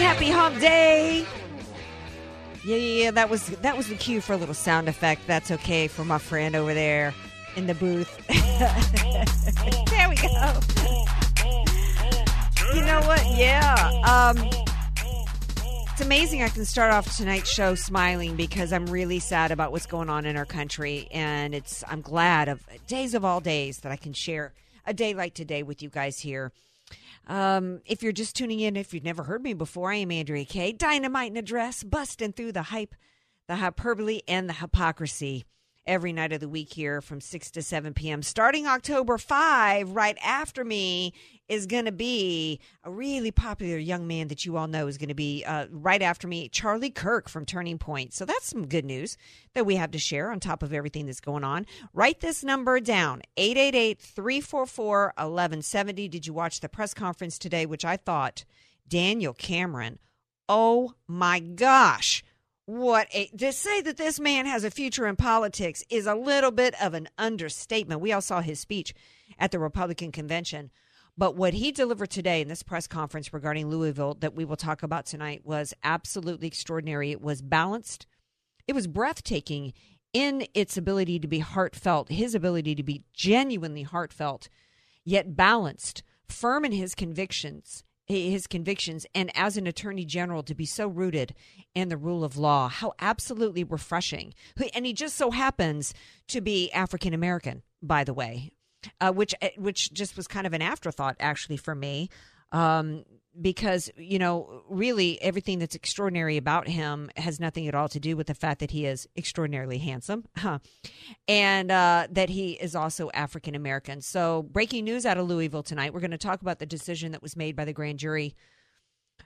Happy hump day. Yeah, yeah, yeah. That was that was the cue for a little sound effect. That's okay for my friend over there in the booth. there we go. You know what? Yeah. Um, it's amazing I can start off tonight's show smiling because I'm really sad about what's going on in our country, and it's I'm glad of days of all days that I can share a day like today with you guys here. Um, if you're just tuning in, if you've never heard me before, I am Andrea Kaye, dynamite in a dress, busting through the hype, the hyperbole, and the hypocrisy every night of the week here from 6 to 7 p.m. Starting October 5, right after me, is going to be a really popular young man that you all know is going to be uh, right after me, Charlie Kirk from Turning Point. So that's some good news that we have to share on top of everything that's going on. Write this number down 888 344 1170. Did you watch the press conference today, which I thought Daniel Cameron, oh my gosh what a, to say that this man has a future in politics is a little bit of an understatement. We all saw his speech at the Republican convention, but what he delivered today in this press conference regarding Louisville that we will talk about tonight was absolutely extraordinary. It was balanced. It was breathtaking in its ability to be heartfelt, his ability to be genuinely heartfelt, yet balanced, firm in his convictions his convictions and as an attorney general to be so rooted in the rule of law how absolutely refreshing. And he just so happens to be african american by the way uh, which uh, which just was kind of an afterthought actually for me. Um, because you know really everything that's extraordinary about him has nothing at all to do with the fact that he is extraordinarily handsome and uh, that he is also african american. So breaking news out of louisville tonight we're going to talk about the decision that was made by the grand jury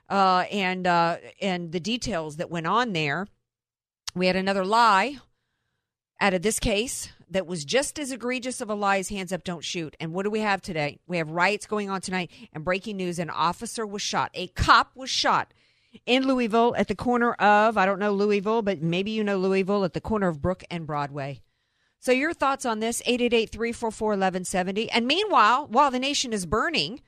uh, and uh, and the details that went on there. We had another lie out of this case that was just as egregious of a lie as hands up, don't shoot. And what do we have today? We have riots going on tonight and breaking news an officer was shot. A cop was shot in Louisville at the corner of, I don't know Louisville, but maybe you know Louisville at the corner of Brook and Broadway. So your thoughts on this, 888-344-1170. And meanwhile, while the nation is burning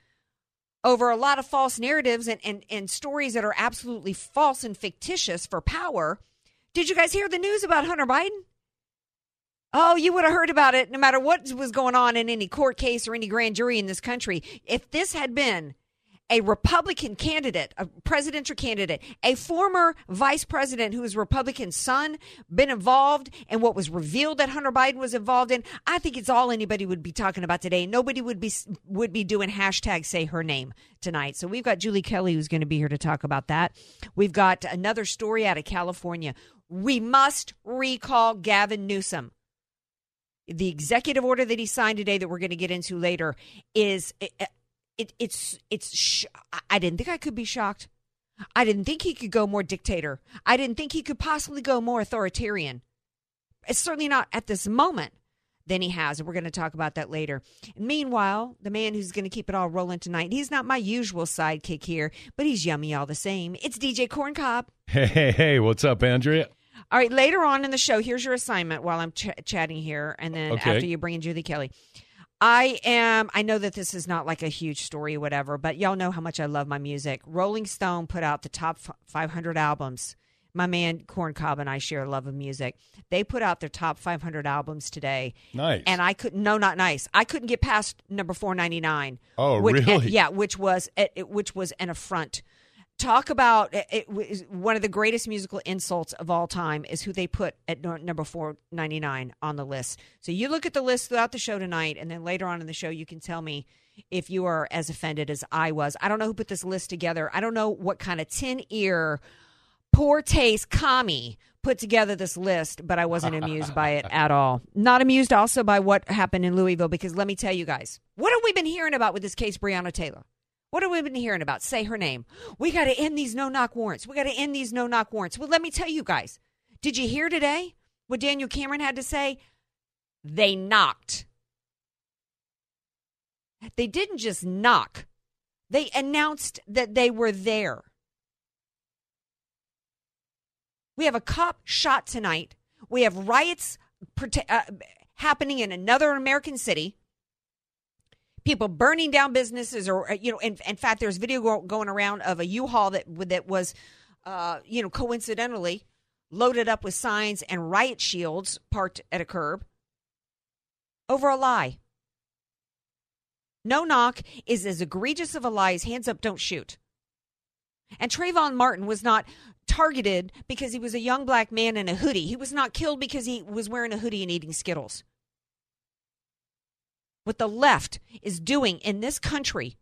over a lot of false narratives and, and, and stories that are absolutely false and fictitious for power, did you guys hear the news about Hunter Biden? Oh, you would have heard about it no matter what was going on in any court case or any grand jury in this country. If this had been a Republican candidate, a presidential candidate, a former vice president who was Republican's son, been involved in what was revealed that Hunter Biden was involved in, I think it's all anybody would be talking about today. Nobody would be would be doing hashtag say her name tonight. So we've got Julie Kelly who's going to be here to talk about that. We've got another story out of California. We must recall Gavin Newsom the executive order that he signed today that we're going to get into later is it, it it's it's sh- I didn't think I could be shocked. I didn't think he could go more dictator. I didn't think he could possibly go more authoritarian. It's certainly not at this moment than he has. And we're going to talk about that later. And meanwhile, the man who's going to keep it all rolling tonight, he's not my usual sidekick here, but he's yummy all the same. It's DJ Corncob. Hey, hey, hey, what's up, Andrea? All right, later on in the show, here's your assignment while I'm ch- chatting here, and then Okay. after you bring in Julie Kelly. I am. I know that this is not like a huge story or whatever, but y'all know how much I love my music. Rolling Stone put out the top f- 500 albums. my man Corn Cobb and I share a love of music. They put out their top 500 albums today. Nice. And I couldn't. No, not nice. I couldn't get past number 499. Oh, which, really? yeah, which was which was an affront. Talk about it, one of the greatest musical insults of all time is who they put at number 499 on the list. So you look at the list throughout the show tonight, and then later on in the show, you can tell me if you are as offended as I was. I don't know who put this list together. I don't know what kind of tin ear poor taste commie put together this list, but I wasn't amused by it at all. Not amused also by what happened in Louisville because let me tell you guys, what have we been hearing about with this case, Breonna Taylor? What have we been hearing about? Say her name. We got to end these no knock warrants. We got to end these no knock warrants. Well, let me tell you guys. Did you hear today what Daniel Cameron had to say? They knocked. They didn't just knock, they announced that they were there. We have a cop shot tonight. We have riots uh, happening in another American city. People burning down businesses, or uh, you know, in, in fact, there's video going around of a U-Haul that that was, uh, you know, coincidentally loaded up with signs and riot shields parked at a curb over a lie. No knock is as egregious of a lie as hands up, don't shoot. And Trayvon Martin was not targeted because he was a young black man in a hoodie. He was not killed because he was wearing a hoodie and eating Skittles. What the left is doing in this country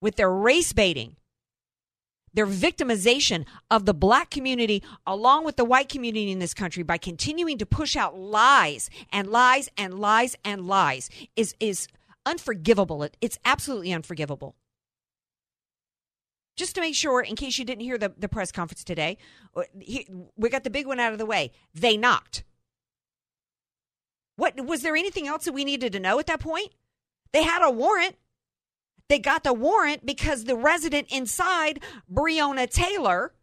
with their race baiting, their victimization of the black community along with the white community in this country by continuing to push out lies and lies and lies and lies is is unforgivable. It, it's absolutely unforgivable just to make sure, in case you didn't hear the, the press conference today, uh, he, we got the big one out of the way. They knocked. What was there anything else that we needed to know at that point? They had a warrant. They got the warrant because the resident inside, Breonna Taylor,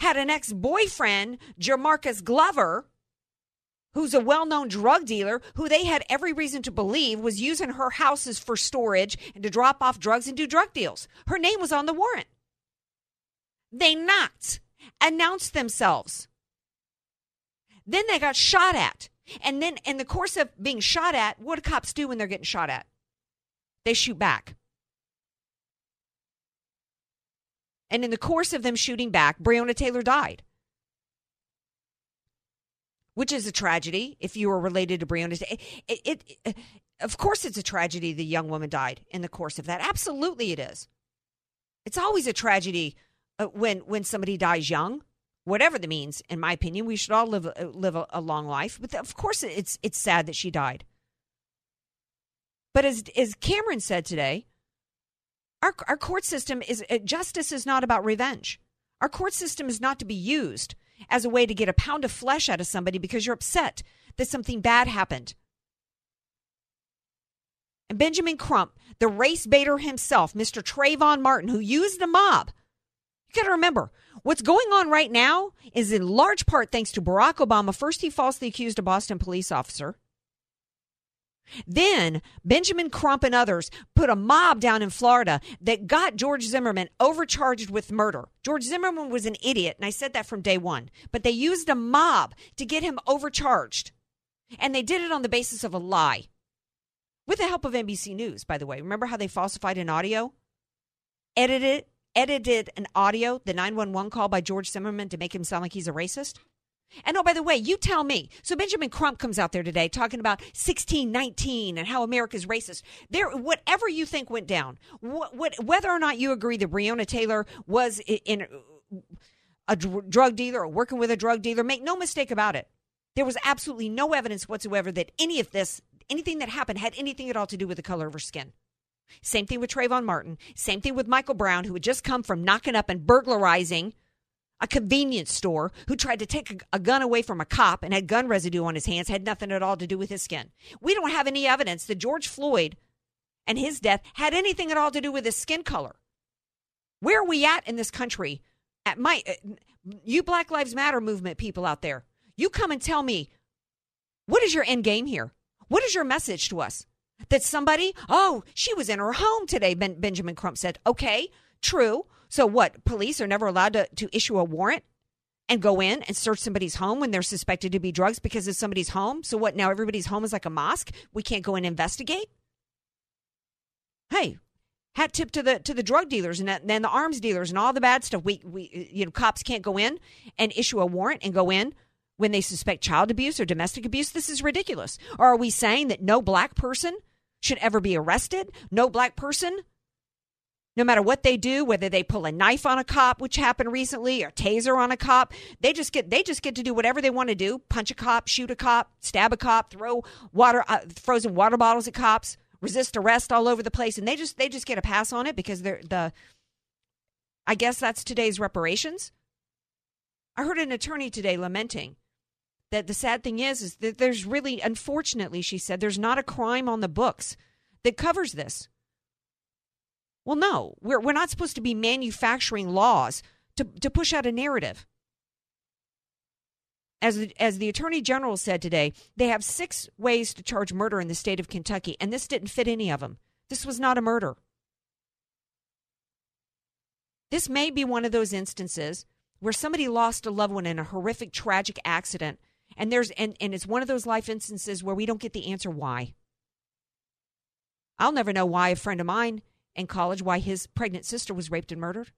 had an ex boyfriend, Jamarcus Glover, who's a well known drug dealer who they had every reason to believe was using her houses for storage and to drop off drugs and do drug deals. Her name was on the warrant. They knocked, announced themselves. Then they got shot at. And then, in the course of being shot at, what do cops do when they're getting shot at? They shoot back. And in the course of them shooting back, Breonna Taylor died which is a tragedy if you are related to Breonna. It, it, it, of course, it's a tragedy the young woman died in the course of that. Absolutely, it is. It's always a tragedy uh, when when somebody dies young, whatever the means. In my opinion, we should all live a- live a, a long life. But of course, it's it's sad that she died. But as as Cameron said today, our our court system is uh, justice is not about revenge. Our court system is not to be used as a way to get a pound of flesh out of somebody because you're upset that something bad happened. And Benjamin Crump, the race baiter himself, Mr. Trayvon Martin, who used a mob. You got to remember, what's going on right now is in large part thanks to Barack Obama. First, he falsely accused a Boston police officer. Then Benjamin Crump and others put a mob down in Florida that got George Zimmerman overcharged with murder. George Zimmerman was an idiot, and I said that from day one. But they used a mob to get him overcharged. And they did it on the basis of a lie. With the help of NBC News, by the way. Remember how they falsified an audio? Edited edited an audio, the 911 call by George Zimmerman to make him sound like he's a racist? And oh, by the way, you tell me. So Benjamin Crump comes out there today talking about 1619 and how America's racist. There, whatever you think went down, what, whether or not you agree that Breonna Taylor was i- in a dr- drug dealer or working with a drug dealer, make no mistake about it. There was absolutely no evidence whatsoever that any of this, anything that happened, had anything at all to do with the color of her skin. Same thing with Trayvon Martin. Same thing with Michael Brown, who had just come from knocking up and burglarizing a convenience store who tried to take a, a gun away from a cop and had gun residue on his hands had nothing at all to do with his skin. We don't have any evidence that George Floyd and his death had anything at all to do with his skin color. Where are we at in this country? At my uh, you Black Lives Matter movement people out there, you come and tell me what is your end game here? What is your message to us? That somebody, oh, she was in her home today, ben, Benjamin Crump said. Okay, true. So what? Police are never allowed to, to issue a warrant and go in and search somebody's home when they're suspected to be drugs because it's somebody's home. So what? Now everybody's home is like a mosque. We can't go and investigate. Hey, hat tip to the to the drug dealers and then the arms dealers and all the bad stuff. We we you know cops can't go in and issue a warrant and go in when they suspect child abuse or domestic abuse. This is ridiculous. Or are we saying that no black person should ever be arrested? No black person no matter what they do whether they pull a knife on a cop which happened recently or taser on a cop they just get they just get to do whatever they want to do punch a cop shoot a cop stab a cop throw water uh, frozen water bottles at cops resist arrest all over the place and they just they just get a pass on it because they're the i guess that's today's reparations i heard an attorney today lamenting that the sad thing is is that there's really unfortunately she said there's not a crime on the books that covers this well, no, we're, we're not supposed to be manufacturing laws to, to push out a narrative. As the, as the Attorney General said today, they have six ways to charge murder in the state of Kentucky, and this didn't fit any of them. This was not a murder. This may be one of those instances where somebody lost a loved one in a horrific, tragic accident, and there's and, and it's one of those life instances where we don't get the answer why. I'll never know why a friend of mine in college why his pregnant sister was raped and murdered.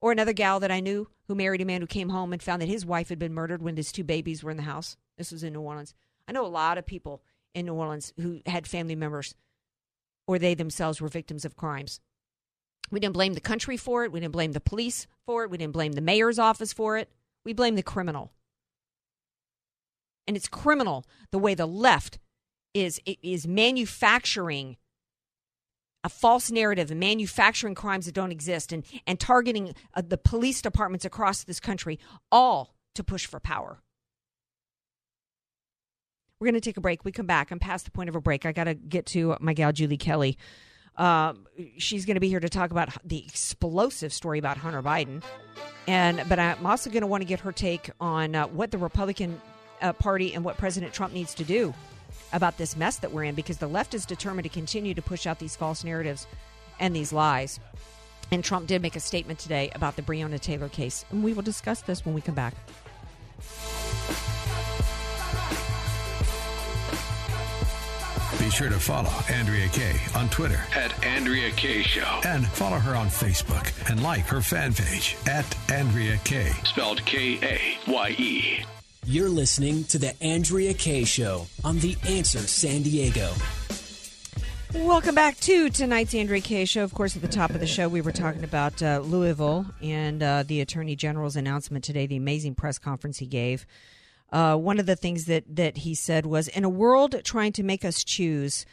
Or another gal that I knew who married a man who came home and found that his wife had been murdered when his two babies were in the house. This was in New Orleans. I know a lot of people in New Orleans who had family members or they themselves were victims of crimes. We didn't blame the country for it. We didn't blame the police for it. We didn't blame the mayor's office for it. We blame the criminal. And it's criminal the way the left is is manufacturing a false narrative and manufacturing crimes that don't exist and, and targeting uh, the police departments across this country, all to push for power. We're going to take a break. We come back. I'm past the point of a break. I got to get to my gal, Julie Kelly. Uh, she's going to be here to talk about the explosive story about Hunter Biden. And but I'm also going to want to get her take on uh, what the Republican uh, Party and what President Trump needs to do about this mess that we're in because the left is determined to continue to push out these false narratives and these lies. And Trump did make a statement today about the Breonna Taylor case. And we will discuss this when we come back. Be sure to follow Andrea Kaye on Twitter at Andrea Kaye Show. And follow her on Facebook and like her fan page at Andrea Kaye. Spelled K A Y E. You're listening to The Andrea Kaye Show on The Answer San Diego. Welcome back to tonight's Andrea Kaye Show. Of course, at the top of the show, we were talking about uh, Louisville and uh, the Attorney General's announcement today, the amazing press conference he gave. Uh, one of the things that, that he said was In a world trying to make us choose,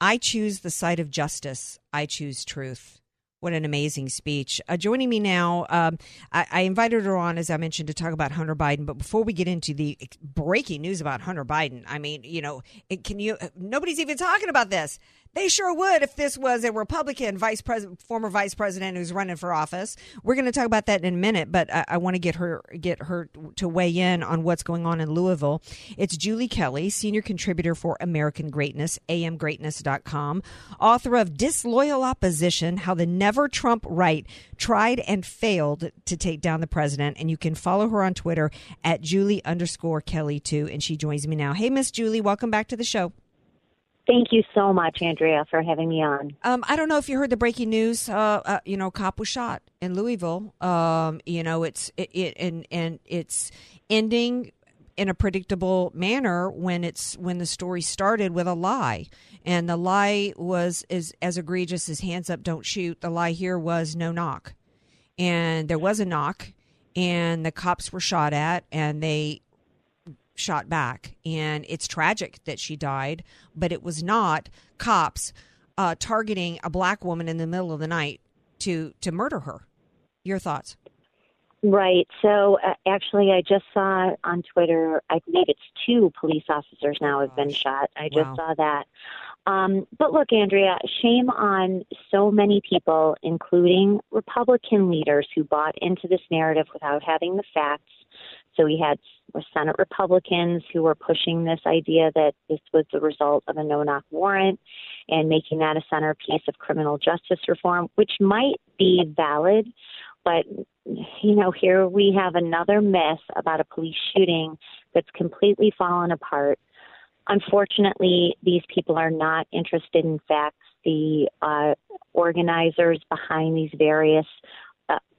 I choose the side of justice, I choose truth. What an amazing speech. Uh, joining me now, um, I, I, invited her on, as I mentioned, to talk about Hunter Biden. But before we get into the breaking news about Hunter Biden, I mean, you know, it, can you, nobody's even talking about this. They sure would if this was a Republican vice president, former vice president who's running for office. We're going to talk about that in a minute, but I, I want to get her get her to weigh in on what's going on in Louisville. It's Julie Kelly, senior contributor for American Greatness, amgreatness.com, author of Disloyal Opposition: How the Never Trump Right Tried and Failed to Take Down the President. And you can follow her on Twitter at Julie underscore Kelly too. And she joins me now. Hey, Miss Julie, welcome back to the show. Thank you so much, Andrea, for having me on. Um, I don't know if you heard the breaking news. Uh, uh, you know, cop was shot in Louisville. Um, you know, it's it, it, and and it's ending in a predictable manner when it's when the story started with a lie, and the lie was is as egregious as hands up, don't shoot. The lie here was no knock, and there was a knock, and the cops were shot at, and they shot back. And it's tragic that she died, but it was not cops uh, targeting a black woman in the middle of the night to to murder her. Your thoughts? Right. So uh, actually, I just saw on Twitter. I believe it's two police officers now have been shot. I just wow. saw that. Um, but look, Andrea, shame on so many people, including Republican leaders who bought into this narrative without having the facts. So we had Senate Republicans who were pushing this idea that this was the result of a no knock warrant and making that a centerpiece of criminal justice reform, which might be valid. But you know, here we have another myth about a police shooting that's completely fallen apart. Unfortunately, these people are not interested in facts. The uh, organizers behind these various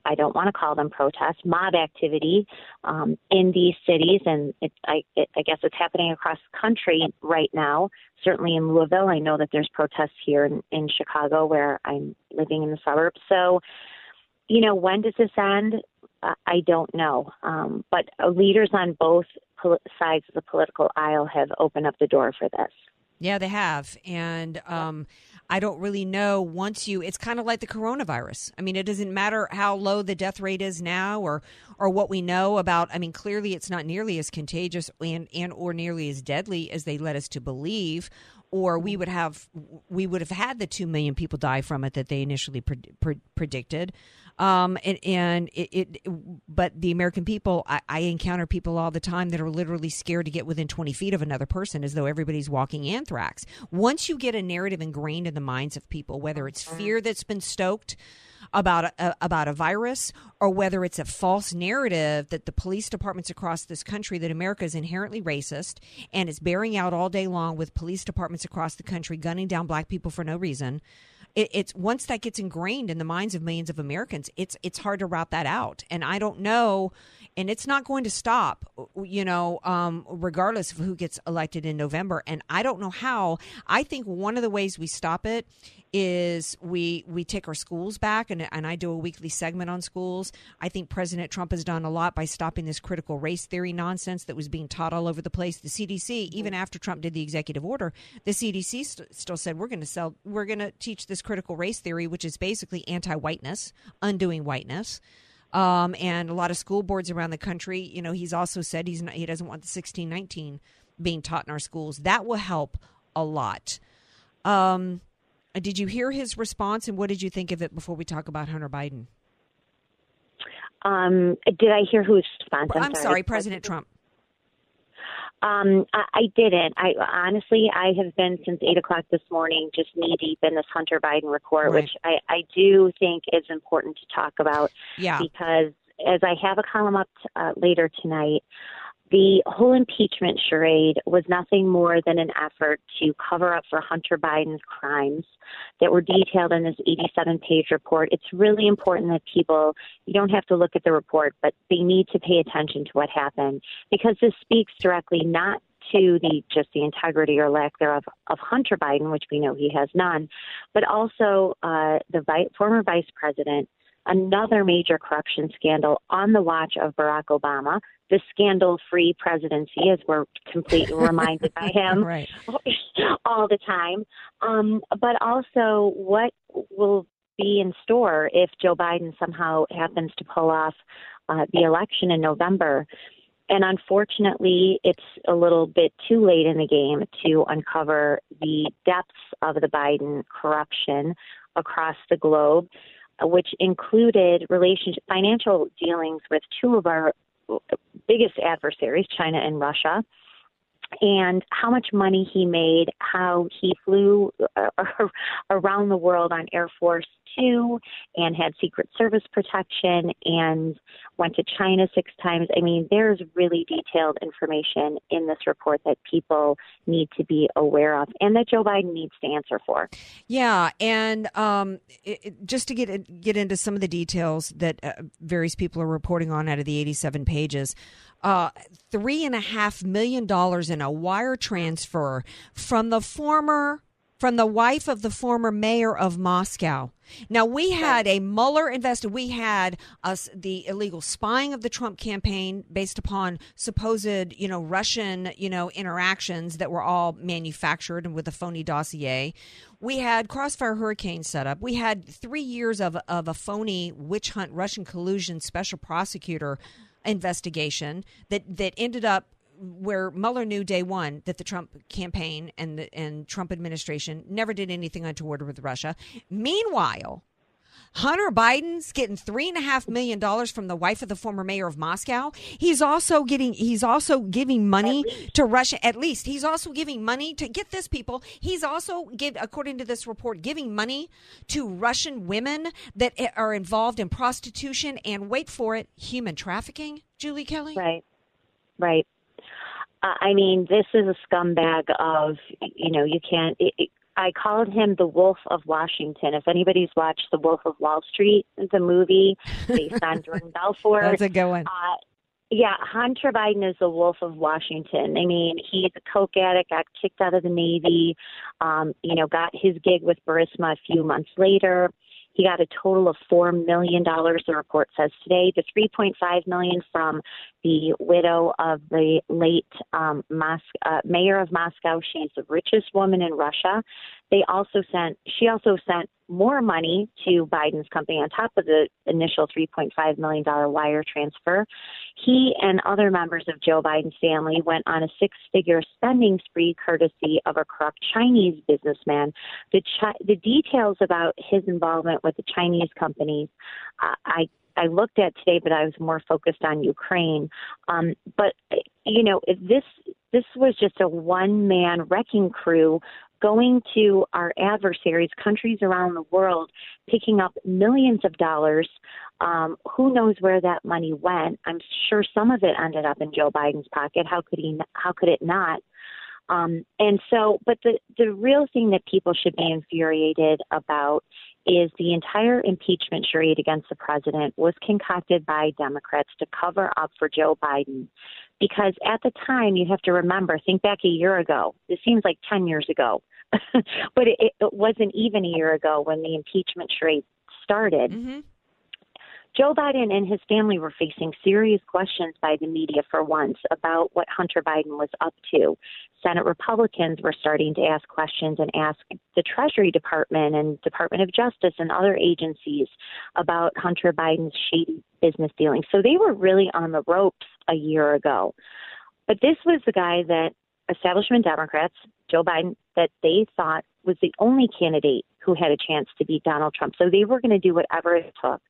I don't want to call them protests, mob activity um, in these cities, and it, I, it, I guess it's happening across the country right now. Certainly in Louisville, I know that there's protests here in, in Chicago, where I'm living in the suburbs. So, you know, when does this end? I don't know. Um, but leaders on both pol- sides of the political aisle have opened up the door for this. Yeah, they have. And um, I don't really know once you, it's kind of like the coronavirus. I mean, it doesn't matter how low the death rate is now or, or what we know about. I mean, clearly it's not nearly as contagious and, and or nearly as deadly as they led us to believe or we would have we would have had the 2 million people die from it that they initially pre- pre- predicted um, and, and it, it, but the American people, I, I, encounter people all the time that are literally scared to get within 20 feet of another person as though everybody's walking anthrax. Once you get a narrative ingrained in the minds of people, whether it's fear that's been stoked, about a, about a virus or whether it's a false narrative that the police departments across this country that America is inherently racist and is bearing out all day long with police departments across the country gunning down black people for no reason it, it's once that gets ingrained in the minds of millions of Americans, it's it's hard to route that out. And I don't know, and it's not going to stop, you know, um, regardless of who gets elected in November. And I don't know how. I think one of the ways we stop it is we we take our schools back and, and I do a weekly segment on schools. I think President Trump has done a lot by stopping this critical race theory nonsense that was being taught all over the place. The CDC, even after Trump did the executive order, the CDC st- still said we're going to sell we're going to teach this critical race theory which is basically anti-whiteness, undoing whiteness. Um, and a lot of school boards around the country, you know, he's also said he's not, he doesn't want the 1619 being taught in our schools. That will help a lot. Um, did you hear his response, and what did you think of it before we talk about Hunter Biden? Um, did I hear whose response? I'm, I'm sorry. sorry, President Trump. Um, I, I didn't. I honestly, I have been since eight o'clock this morning, just knee deep in this Hunter Biden report, right. which I, I do think is important to talk about. Yeah. Because as I have a column up t- uh, later tonight, the whole impeachment charade was nothing more than an effort to cover up for Hunter Biden's crimes that were detailed in this 87 page report. It's really important that people, you don't have to look at the report, but they need to pay attention to what happened because this speaks directly not to the just the integrity or lack thereof of Hunter Biden, which we know he has none, but also uh, the vi- former vice president another major corruption scandal on the watch of Barack Obama, the scandal free presidency, as we're completely reminded by him right. all the time. Um, but also, what will be in store if Joe Biden somehow happens to pull off uh, the election in November? And unfortunately, it's a little bit too late in the game to uncover the depths of the Biden corruption across the globe which included relationship financial dealings with two of our biggest adversaries, China and Russia, and how much money he made, how he flew uh, around the world on Air Force Two and had Secret Service protection and went to China six times. I mean, there's really detailed information in this report that people need to be aware of and that Joe Biden needs to answer for. Yeah, and um, it, just to get get into some of the details that uh, various people are reporting on out of the 87 pages. Uh, three and a half million dollars in a wire transfer from the former from the wife of the former mayor of Moscow. Now we had a Mueller invested. We had us the illegal spying of the Trump campaign based upon supposed, you know, Russian, you know, interactions that were all manufactured and with a phony dossier. We had Crossfire Hurricane set up. We had three years of of a phony witch hunt Russian collusion special prosecutor investigation that that ended up where Mueller knew day one that the Trump campaign and the and Trump administration never did anything untoward with Russia. Meanwhile, Hunter Biden's getting three and a half million dollars from the wife of the former mayor of Moscow. He's also getting he's also giving money to Russia. At least he's also giving money to get this people. He's also give according to this report giving money to Russian women that are involved in prostitution and wait for it, human trafficking. Julie Kelly. Right. Right. I mean, this is a scumbag of you know you can't. It, it, I called him the Wolf of Washington. If anybody's watched The Wolf of Wall Street, the movie based on Jordan Belfort, that's a good one. Uh, yeah, Hunter Biden is the Wolf of Washington. I mean, he's a coke addict, got kicked out of the Navy, um, you know, got his gig with Burisma a few months later. He got a total of four million dollars. The report says today. The three point five million from the widow of the late um, Mos- uh, mayor of Moscow. She's the richest woman in Russia. They also sent. She also sent more money to Biden's company on top of the initial $3.5 million wire transfer. He and other members of Joe Biden's family went on a six figure spending spree courtesy of a corrupt Chinese businessman. The, chi- the details about his involvement with the Chinese companies, uh, I I looked at today, but I was more focused on Ukraine. Um, but you know, this this was just a one man wrecking crew going to our adversaries, countries around the world, picking up millions of dollars. Um, who knows where that money went? I'm sure some of it ended up in Joe Biden's pocket. How could he? How could it not? Um, and so, but the the real thing that people should be infuriated about is the entire impeachment charade against the president was concocted by Democrats to cover up for Joe Biden. Because at the time, you have to remember, think back a year ago. This seems like 10 years ago, but it, it wasn't even a year ago when the impeachment charade started. Mm-hmm. Joe Biden and his family were facing serious questions by the media for once about what Hunter Biden was up to. Senate Republicans were starting to ask questions and ask the Treasury Department and Department of Justice and other agencies about Hunter Biden's shady business dealings. So they were really on the ropes a year ago. But this was the guy that establishment Democrats, Joe Biden, that they thought was the only candidate who had a chance to beat Donald Trump. So they were going to do whatever it took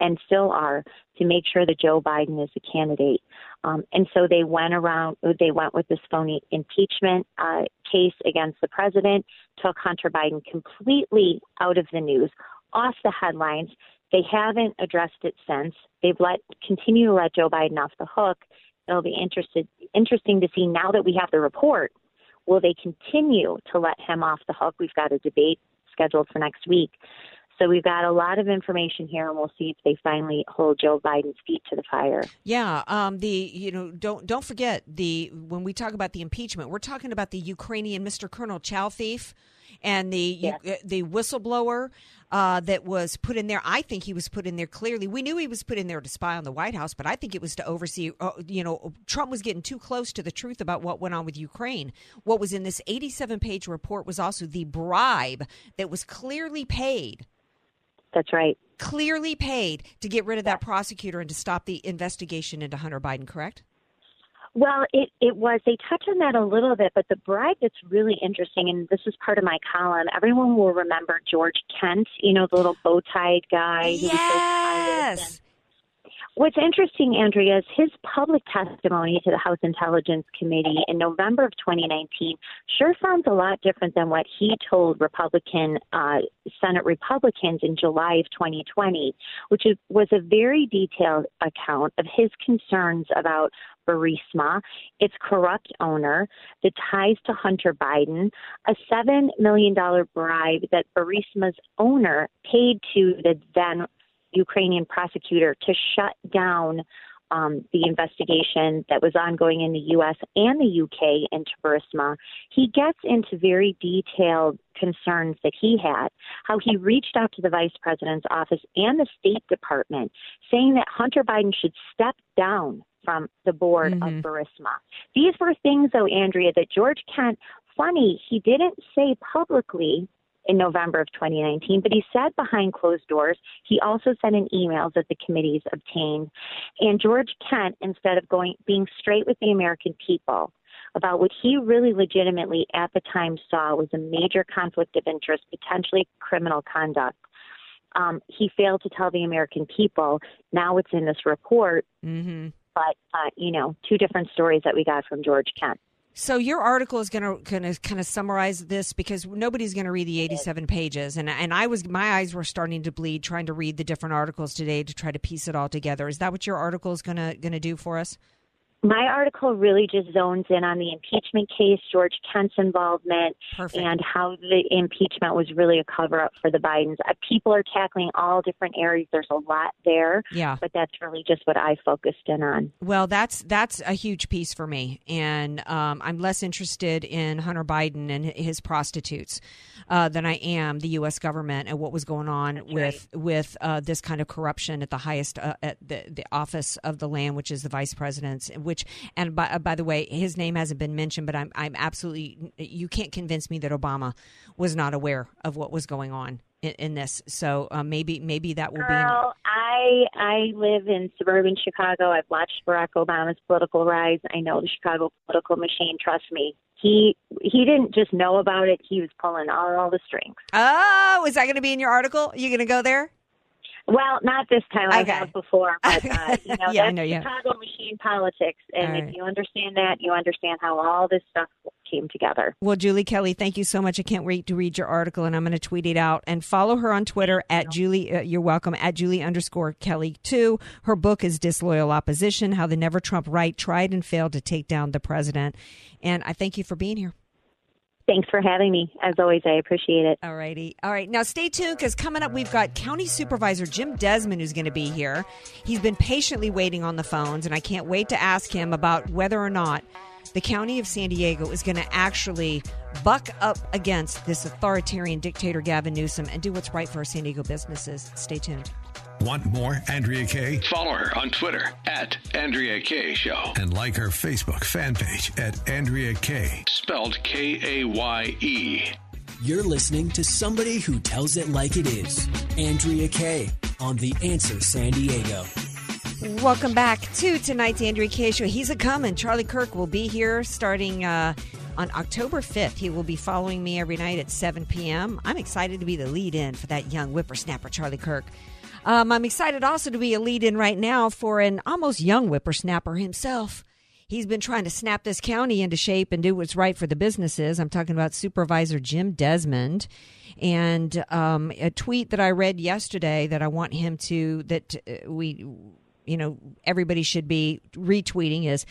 and still are to make sure that Joe Biden is a candidate. Um, and so they went around, they went with this phony impeachment uh, case against the president, took Hunter Biden completely out of the news, off the headlines. They haven't addressed it since. They've let continue to let Joe Biden off the hook. It'll be interested interesting to see now that we have the report. Will they continue to let him off the hook? We've got a debate scheduled for next week. So we've got a lot of information here, and we'll see if they finally hold Joe Biden's feet to the fire. Yeah, um, the you know don't don't forget the when we talk about the impeachment, we're talking about the Ukrainian Mr. Colonel Chow thief and the yes. Uh, the whistleblower uh, that was put in there. I think he was put in there clearly. We knew he was put in there to spy on the White House, but I think it was to oversee. Uh, you know, Trump was getting too close to the truth about what went on with Ukraine. What was in this 87 page report was also the bribe that was clearly paid that's right. Clearly paid to get rid of that prosecutor and to stop the investigation into Hunter Biden, correct? Well, it, it was. They touch on that a little bit, but the bribe that's really interesting, and this is part of my column. Everyone will remember George Kent, you know, the little bow tied guy. Yes. What's interesting, Andrea, is his public testimony to the House Intelligence Committee in November of 2019 sure sounds a lot different than what he told Republican uh, Senate Republicans in July of 2020, which was a very detailed account of his concerns about Burisma, its corrupt owner, the ties to Hunter Biden, a $7 million bribe that Burisma's owner paid to the then Ukrainian prosecutor to shut down um, the investigation that was ongoing in the U.S. and the UK into Burisma, he gets into very detailed concerns that he had, how he reached out to the vice president's office and the State Department, saying that Hunter Biden should step down from the board mm-hmm. of Burisma. These were things, though, Andrea, that George Kent, funny, he didn't say publicly in November of 2019, but he said behind closed doors. He also sent in emails that the committees obtained. And George Kent, instead of going being straight with the American people about what he really legitimately at the time saw was a major conflict of interest, potentially criminal conduct, Um, he failed to tell the American people. Now it's in this report. Mm-hmm. But uh, you know, two different stories that we got from George Kent. So your article is going to kind of kind of summarize this because nobody's going to read the 87 pages and and I was my eyes were starting to bleed trying to read the different articles today to try to piece it all together. Is that what your article is going to going to do for us? My article really just zones in on the impeachment case, George Kent's involvement, Perfect. and how the impeachment was really a cover up for the Bidens. Uh, people are tackling all different areas. There's a lot there. Yeah. But that's really just what I focused in on. Well, that's that's a huge piece for me, and um, I'm less interested in Hunter Biden and his prostitutes uh, than I am the U.S. government and what was going on That's with with uh, this kind of corruption at the highest uh, at the the office of the land, which is the vice president's. Which and by, uh, by the way, his name hasn't been mentioned, but I'm I'm absolutely you can't convince me that Obama was not aware of what was going on in, in this. So uh, maybe maybe that will be. Girl, I I live in suburban Chicago. I've watched Barack Obama's political rise. I know the Chicago political machine. Trust me. He he didn't just know about it. He was pulling all, all the strings. Oh, is that going to be in your article? Are You going to go there? Well, not this time. Okay. I have before, but uh, you know, Yeah, I that's know you have. Chicago machine politics. And All if right. you understand that, you understand how all this stuff came together. Well, Julie Kelly, thank you so much. I can't wait to read your article, and I'm going to tweet it out and follow her on Twitter at Julie. Uh, you're welcome at Julie underscore Kelly too. Her book is Disloyal Opposition: How the Never Trump Right Tried and Failed to Take Down the President. And I thank you for being here. Thanks for having me. As always, I appreciate it. All righty. All right. Now stay tuned because coming up, we've got County Supervisor Jim Desmond who's going to be here. He's been patiently waiting on the phones, and I can't wait to ask him about whether or not the County of San Diego is going to actually buck up against this authoritarian dictator, Gavin Newsom, and do what's right for our San Diego businesses. Stay tuned. Want more Andrea Kaye? Follow her on Twitter at Andrea Kaye Show. And like her Facebook fan page at Andrea Kaye. Spelled K A Y E. You're listening to somebody who tells it like it is. Andrea Kaye on The Answer San Diego. Welcome back to tonight's Andrea Kaye Show. He's a coming. Charlie Kirk will be here starting uh, on October 5th. He will be following me every night at 7 p.m. I'm excited to be the lead in for that young whippersnapper, Charlie Kirk. Um, I'm excited also to be a lead in right now for an almost young whippersnapper himself. He's been trying to snap this county into shape and do what's right for the businesses. I'm talking about Supervisor Jim Desmond. And um, a tweet that I read yesterday that I want him to, that uh, we, you know, everybody should be retweeting is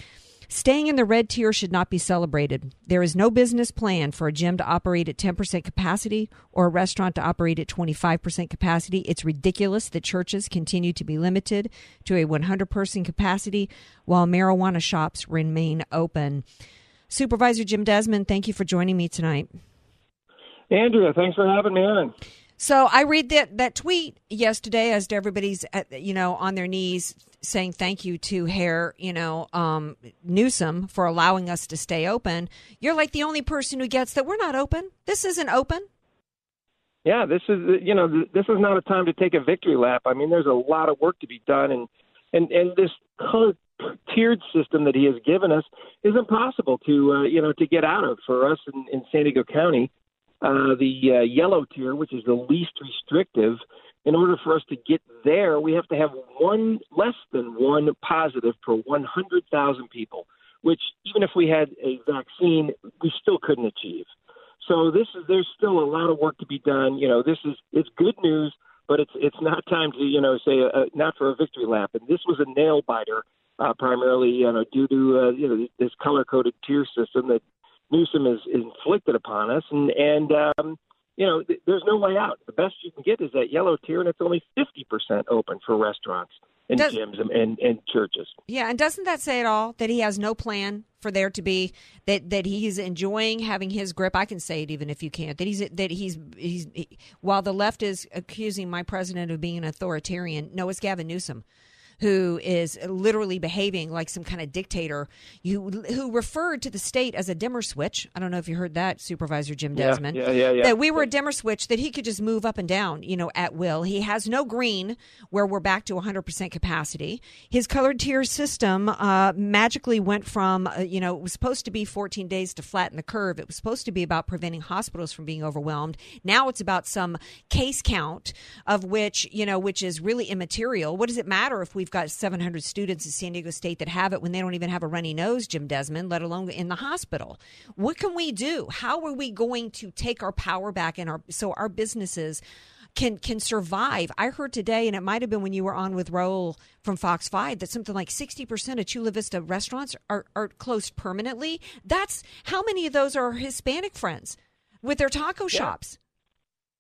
Staying in the red tier should not be celebrated. There is no business plan for a gym to operate at 10% capacity or a restaurant to operate at 25% capacity. It's ridiculous that churches continue to be limited to a 100 person capacity while marijuana shops remain open. Supervisor Jim Desmond, thank you for joining me tonight. Andrea, thanks for having me on. So I read that that tweet yesterday as everybody's uh, you know on their knees saying thank you to Hair you know um, Newsom for allowing us to stay open. You're like the only person who gets that we're not open. This isn't open. Yeah, this is you know this is not a time to take a victory lap. I mean, there's a lot of work to be done, and and and this tiered system that he has given us is impossible to uh, you know to get out of for us in, in San Diego County. Uh, the uh, yellow tier, which is the least restrictive, in order for us to get there, we have to have one less than one positive per 100,000 people, which even if we had a vaccine, we still couldn't achieve. So this is there's still a lot of work to be done. You know, this is it's good news, but it's it's not time to you know say uh, not for a victory lap. And this was a nail biter, uh, primarily you know due to uh, you know this color coded tier system that Newsom has inflicted upon us, and and um, you know th- there's no way out. The best you can get is that yellow tier, and it's only 50% open for restaurants and Does- gyms and, and and churches. Yeah, and doesn't that say it all that he has no plan for there to be that that he's enjoying having his grip? I can say it even if you can't. That he's that he's he's he, while the left is accusing my president of being an authoritarian, no, it's Gavin Newsom who is literally behaving like some kind of dictator, you, who referred to the state as a dimmer switch. I don't know if you heard that, Supervisor Jim Yeah, Desmond. yeah, yeah, yeah. That we were a dimmer switch that he could just move up and down, you know, at will. He has no green where we're back to 100% capacity. His colored tier system uh, magically went from, uh, you know, it was supposed to be 14 days to flatten the curve. It was supposed to be about preventing hospitals from being overwhelmed. Now it's about some case count of which, you know, which is really immaterial. What does it matter if we've got 700 students at San Diego State that have it when they don't even have a runny nose, Jim Desmond, let alone in the hospital? What can we do? How are we going to take our power back and our so our businesses can can survive. I heard today, and it might have been when you were on with Raul from Fox Five, that something like sixty percent of Chula Vista restaurants are, are closed permanently. That's how many of those are Hispanic friends with their taco shops.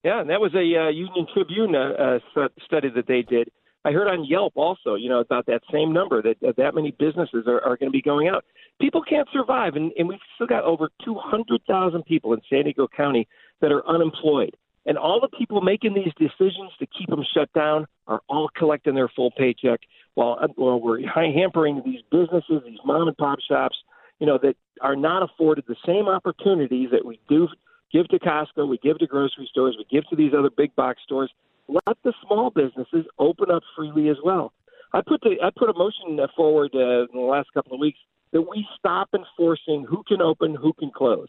Yeah, and that was a uh, Union Tribune uh, uh, study that they did. I heard on Yelp also, you know, about that same number that that many businesses are, are going to be going out. People can't survive, and, and we've still got over 200,000 people in San Diego County that are unemployed. And all the people making these decisions to keep them shut down are all collecting their full paycheck while, while we're hampering these businesses, these mom and pop shops, you know, that are not afforded the same opportunities that we do give to Costco, we give to grocery stores, we give to these other big box stores. Let the small businesses open up freely as well. I put the I put a motion forward uh, in the last couple of weeks that we stop enforcing who can open, who can close.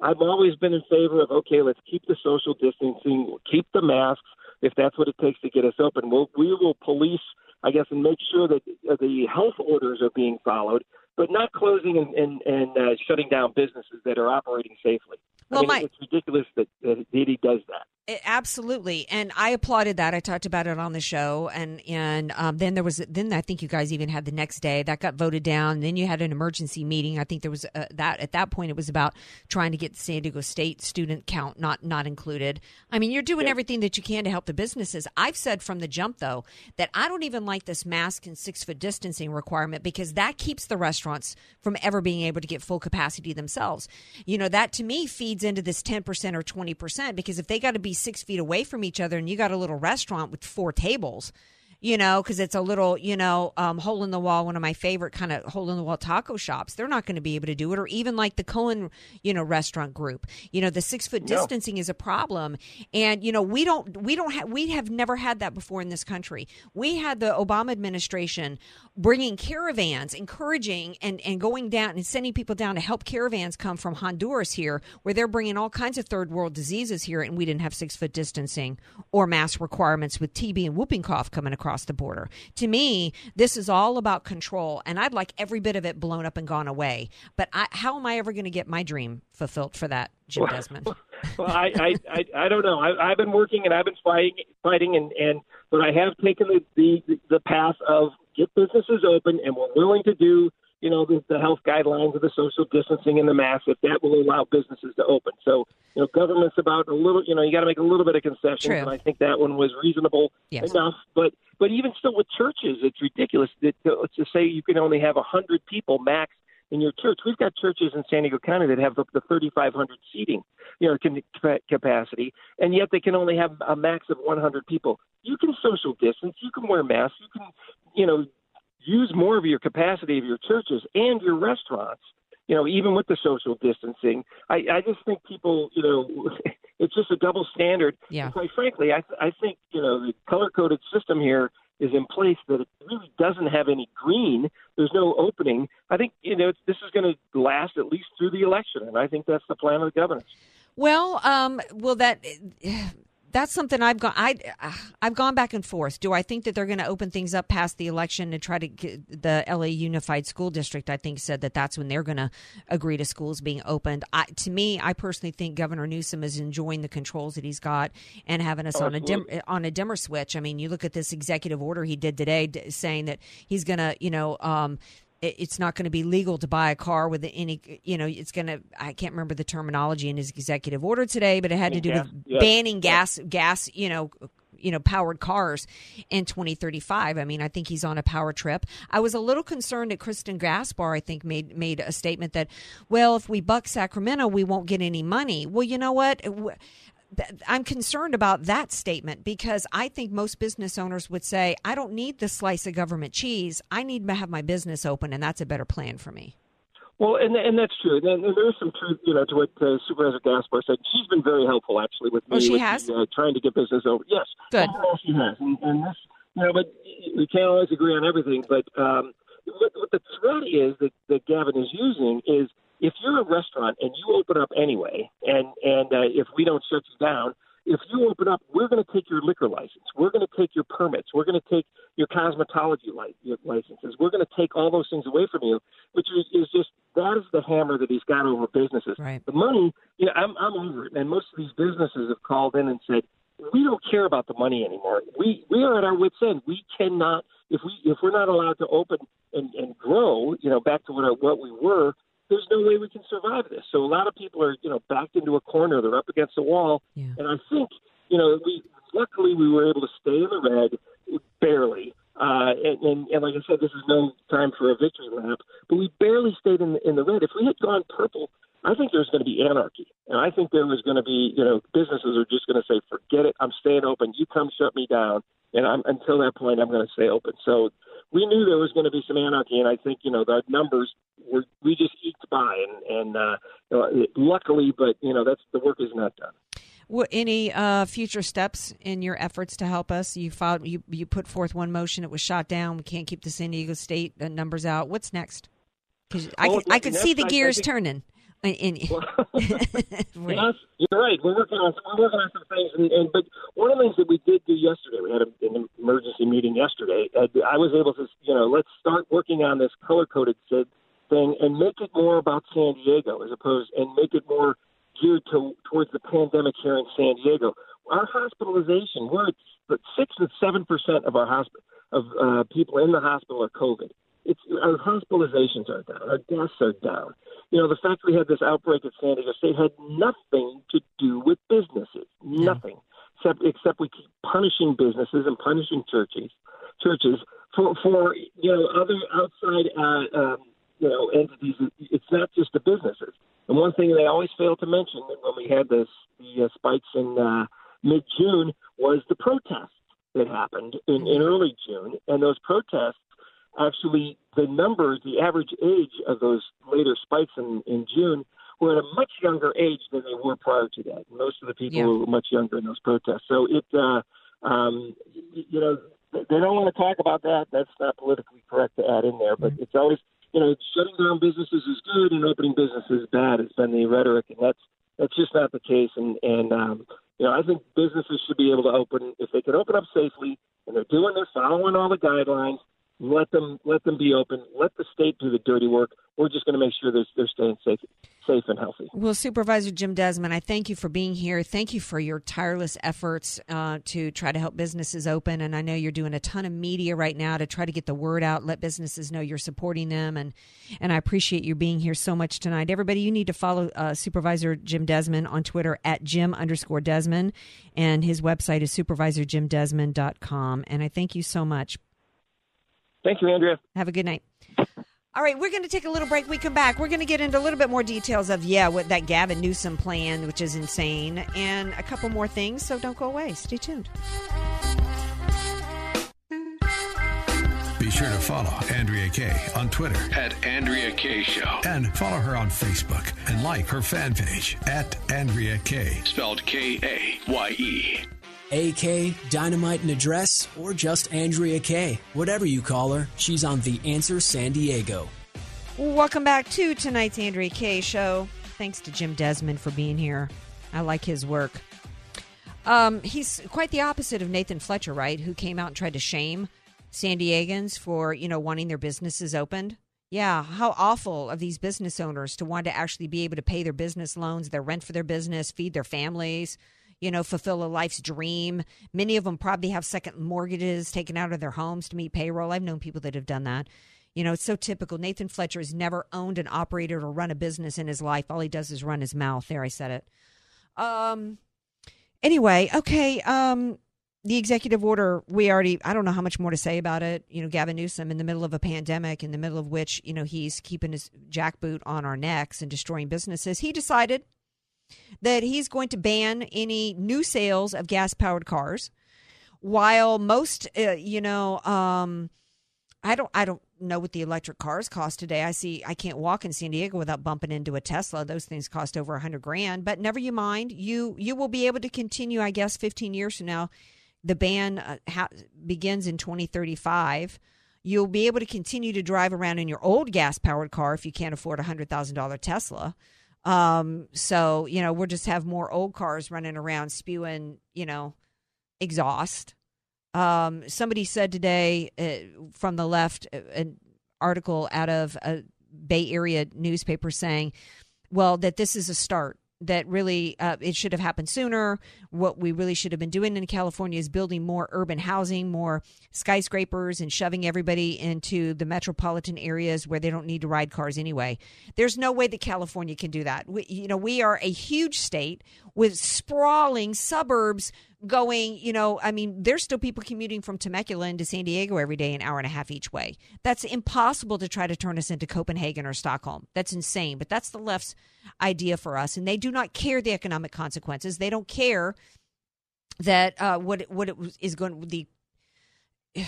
I've always been in favor of okay, let's keep the social distancing, keep the masks if that's what it takes to get us open. We'll, we will police, I guess, and make sure that uh, the health orders are being followed, but not closing and and, and uh, shutting down businesses that are operating safely. Well, I mean, my- it's ridiculous that, that he does that. It- absolutely, and I applauded that. I talked about it on the show, and and um, then there was then I think you guys even had the next day that got voted down. Then you had an emergency meeting. I think there was uh, that at that point it was about trying to get the San Diego State student count not not included. I mean, you're doing everything that you can to help the businesses. I've said from the jump though that I don't even like this mask and six foot distancing requirement because that keeps the restaurants from ever being able to get full capacity themselves. You know that to me feeds into this ten percent or twenty percent because if they got to be six feet away from each other and you got a little restaurant with four tables you know, because it's a little, you know, um, hole in the wall, one of my favorite kind of hole in the wall taco shops. They're not going to be able to do it, or even like the Cohn, you know, restaurant group. You know, the six foot No. distancing is a problem, and you know, we don't, we don't have, we have never had that before in this country. We had the Obama administration bringing caravans, encouraging and and going down and sending people down to help caravans come from Honduras here, where they're bringing all kinds of third world diseases here, and we didn't have six foot distancing or mask requirements with TB and whooping cough coming across the border. To me, this is all about control, and I'd like every bit of it blown up and gone away. But I, how am I ever going to get my dream fulfilled for that, Jim Well, Desmond? well, I, I, I, I don't know. I, I've been working and I've been fighting, fighting, and, and but I have taken the, the the path of get businesses open, and we're willing to do you know the, the health guidelines of the social distancing and the mask if that will allow businesses to open. So you know, government's about a little. You know, you got to make a little bit of concessions, True. and I think that one was reasonable Yes. enough. But but even still, with churches, it's ridiculous that to, to say you can only have a hundred people max in your church. We've got churches in San Diego County that have up to 3,500 seating, you know, can, capacity, and yet they can only have a max of 100 people. You can social distance, you can wear masks, you can, you know, use more of your capacity of your churches and your restaurants. You know, even with the social distancing, I, I just think people, you know, it's just a double standard. Yeah. And quite frankly, I, I think you know the color coded system here is in place that it really doesn't have any green. There's no opening. I think you know it's, this is going to last at least through the election, and I think that's the plan of the governor. Well, um, well, that that's something I've gone I I've gone back and forth. Do I think that they're going to open things up past the election and try to get the LA Unified School District? I think said that that's when they're going to agree to schools being opened. I, to me, I personally think Governor Newsom is enjoying the controls that he's got and having us Oh, on a dim, on a dimmer switch. I mean, you look at this executive order he did today, d- saying that he's going to, you know. Um, it's not going to be legal to buy a car with any, you know, it's going to, I can't remember the terminology in his executive order today, but it had to do with yeah. banning gas, gas, you know, you know, powered cars in 2035. I mean, I think he's on a power trip. I was a little concerned that Kristin Gaspar, I think, made made a statement that, well, if we buck Sacramento, we won't get any money. Well, you know what? I'm concerned about that statement because I think most business owners would say, I don't need the slice of government cheese. I need to have my business open, and that's a better plan for me. Well, and and that's true. And, and there's some truth, you know, to what uh, Supervisor Gaspar said. She's been very helpful, actually, with me. Oh, she with has the, uh, trying to get business over. Yes, good. Overall, she has. And, and this, you know, but we can't always agree on everything. But um, what, what the threat is that, that Gavin is using is if you're a restaurant and you open up anyway, and and uh, if we don't shut you down, if you open up, we're going to take your liquor license. We're going to take your permits. We're going to take your cosmetology li- your licenses. We're going to take all those things away from you, which is, is just that is the hammer that he's got over businesses. Right. The money, you know, I'm, I'm over it. And most of these businesses have called in and said, we don't care about the money anymore. We we are at our wits' end. We cannot if we if we're not allowed to open and, and grow, you know, back to what what we were there's no way we can survive this. So a lot of people are, you know, backed into a corner. They're up against a wall. Yeah. And I think, you know, we luckily we were able to stay in the red barely. Uh, and, and, and like I said, this is no time for a victory lap, but we barely stayed in the, in the red. If we had gone purple, I think there's going to be anarchy, and I think there was going to be, you know, businesses are just going to say, "Forget it, I'm staying open. You come shut me down." And I'm, until that point, I'm going to stay open. So we knew there was going to be some anarchy, and I think you know the numbers were we just eked by, and and uh, you know, luckily, but you know that's the work is not done. What, any uh, future steps in your efforts to help us? You filed, you you put forth one motion. It was shot down. We can't keep the San Diego State uh, numbers out. What's next? Because I Well, could I could see the I- I gears think- turning. In, in, Yes, you're right. We're working on we're working on some things, and, and but one of the things that we did do yesterday, we had a, an emergency meeting yesterday. Uh, I was able to, you know, let's start working on this color coded thing and make it more about San Diego as opposed and make it more geared to towards the pandemic here in San Diego. Our hospitalization, we're at six and seven percent of our hospital of uh, people in the hospital are COVID. It's our hospitalizations are down, our deaths are down. You know, the fact we had this outbreak at San Diego State had nothing to do with businesses, nothing, except except we keep punishing businesses and punishing churches, churches for for you know other outside uh, um, you know entities. It's not just the businesses. And one thing they always fail to mention when we had this the uh, spikes in uh, mid June was the protests that happened in, in early June, and those protests actually the numbers, the average age of those later spikes in, in June were at a much younger age than they were prior to that. Most of the people Yeah. were much younger in those protests. So it, uh, um, you know, they don't want to talk about that. That's not politically correct to add in there, but it's always, you know, shutting down businesses is good and opening businesses is bad. It's been the rhetoric, and that's that's just not the case. And and um, you know, I think businesses should be able to open if they can open up safely and they're doing, they're following all the guidelines let them let them be open. Let the state do the dirty work. We're just going to make sure they're, they're staying safe, safe and healthy. Well, Supervisor Jim Desmond, I thank you for being here. Thank you for your tireless efforts uh, to try to help businesses open. And I know you're doing a ton of media right now to try to get the word out, let businesses know you're supporting them. And and I appreciate you being here so much tonight. Everybody, you need to follow uh, Supervisor Jim Desmond on Twitter at Jim underscore Desmond, and his website is supervisorjimdesmond.com. And I thank you so much. Thank you, Andrea. Have a good night. All right, we're going to take a little break. We come back. We're going to get into a little bit more details of, yeah, what that Gavin Newsom plan, which is insane, and a couple more things. So don't go away. Stay tuned. Be sure to follow Andrea Kaye on Twitter At Andrea Kaye Show. and follow her on Facebook and like her fan page at Andrea Kaye. Spelled K A Y E. AK, Dynamite and Address, or just Andrea Kaye. Whatever you call her, she's on The Answer San Diego. Welcome back to tonight's Andrea Kaye. show. Thanks to Jim Desmond for being here. I like his work. Um, he's quite the opposite of Nathan Fletcher, right? Who came out and tried to shame San Diegans for, you know, wanting their businesses opened. Yeah, how awful of these business owners to want to actually be able to pay their business loans, their rent for their business, feed their families, you know, fulfill a life's dream. Many of them probably have second mortgages taken out of their homes to meet payroll. I've known people that have done that. You know, it's so typical. Nathan Fletcher has never owned and operated or run a business in his life. All he does is run his mouth. There, I said it. Um. Anyway, okay. Um. The executive order, we already, I don't know how much more to say about it. You know, Gavin Newsom in the middle of a pandemic, in the middle of which, you know, he's keeping his jackboot on our necks and destroying businesses. He decided that he's going to ban any new sales of gas powered cars, while most, uh, you know, um, I don't, I don't know what the electric cars cost today. I see, I can't walk in San Diego without bumping into a Tesla. Those things cost over a hundred grand. But never you mind, you you will be able to continue. I guess fifteen years from now, the ban uh, ha- begins in twenty thirty five. You'll be able to continue to drive around in your old gas powered car if you can't afford a hundred thousand dollar Tesla. Um, so you know we'll just have more old cars running around spewing, you know, exhaust. Um, somebody said today uh, from the left, uh, an article out of a Bay Area newspaper saying, well, that this is a start that really uh, it should have happened sooner. What we really should have been doing in California is building more urban housing, more skyscrapers, and shoving everybody into the metropolitan areas where they don't need to ride cars anyway. There's no way that California can do that. We, you know, we are a huge state with sprawling suburbs going, you know, I mean, there's still people commuting from Temecula into San Diego every day, an hour and a half each way. That's impossible to try to turn us into Copenhagen or Stockholm. That's insane. But that's the left's idea for us. And they do not care the economic consequences. They don't care that uh, what what it is going the.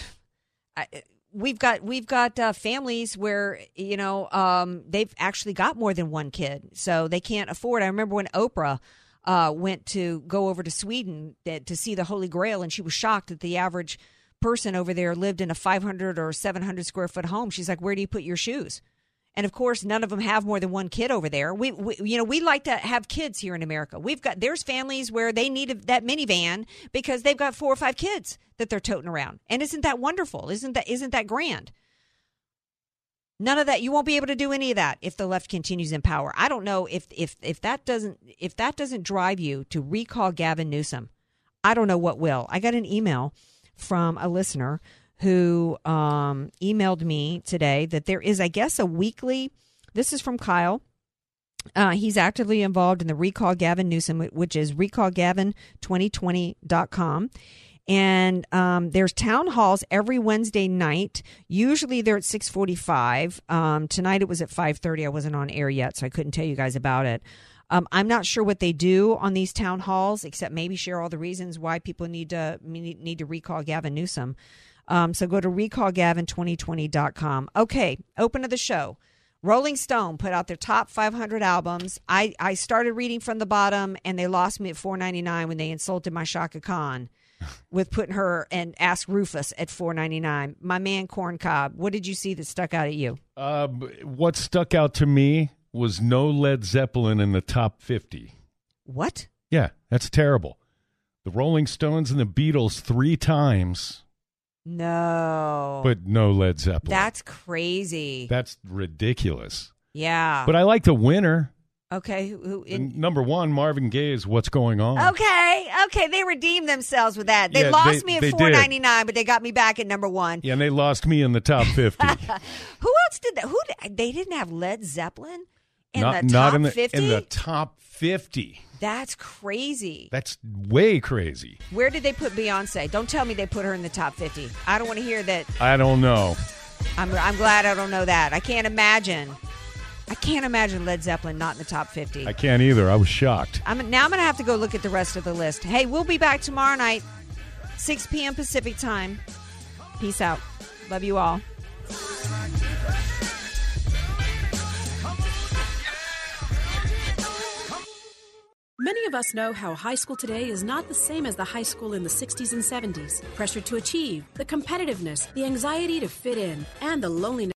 I, we've got we've got uh, families where you know um, they've actually got more than one kid, so they can't afford. I remember when Oprah uh, went to go over to Sweden to see the Holy Grail, and she was shocked that the average person over there lived in a 500 or 700 square foot home. She's like, "Where do you put your shoes?" And of course, none of them have more than one kid over there. We, we, you know, we like to have kids here in America. We've got there's families where they need a, that minivan because they've got four or five kids that they're toting around. And isn't that wonderful? Isn't that isn't that grand? None of that. You won't be able to do any of that if the left continues in power. I don't know if if if that doesn't if that doesn't drive you to recall Gavin Newsom. I don't know what will. I got an email from a listener who um, emailed me today that there is, I guess, a weekly. This is from Kyle. Uh, he's actively involved in the Recall Gavin Newsom, which is recallgavin2020.com. And um, there's town halls every Wednesday night. Usually they're at 645. Um, tonight it was at 530. I wasn't on air yet, so I couldn't tell you guys about it. Um, I'm not sure what they do on these town halls, except maybe share all the reasons why people need to need to recall Gavin Newsom. Um, so go to recallgavin2020.com. Okay, open to the show. Rolling Stone put out their top 500 albums. I, I started reading from the bottom, and they lost me at 4.99 when they insulted my Chaka Khan with putting her and Ask Rufus at 4.99. My man Corn Cob, what did you see that stuck out at you? Uh, what stuck out to me was no Led Zeppelin in the top 50. What? Yeah, that's terrible. The Rolling Stones and the Beatles three times no. But no Led Zeppelin. That's crazy. That's ridiculous. Yeah. But I like the winner. Okay. Who, in, number one, Marvin Gaye's "What's Going On." Okay, okay, they redeemed themselves with that. They Yeah, lost they- me at four ninety nine, but they got me back at number one. Yeah, and they lost me in the top fifty. Who else did that? Who did, they didn't have Led Zeppelin in not the top not in the fifty? in the top fifty. That's crazy. That's way crazy. Where did they put Beyonce? Don't tell me they put her in the top fifty. I don't want to hear that. I don't know. I'm I'm glad I don't know that. I can't imagine. I can't imagine Led Zeppelin not in the top fifty. I can't either. I was shocked. I'm now I'm gonna have to go look at the rest of the list. Hey, we'll be back tomorrow night, 6 p.m. Pacific time. Peace out. Love you all. Many of us know how high school today is not the same as the high school in the 60s and 70s. Pressure to achieve, the competitiveness, the anxiety to fit in, and the loneliness.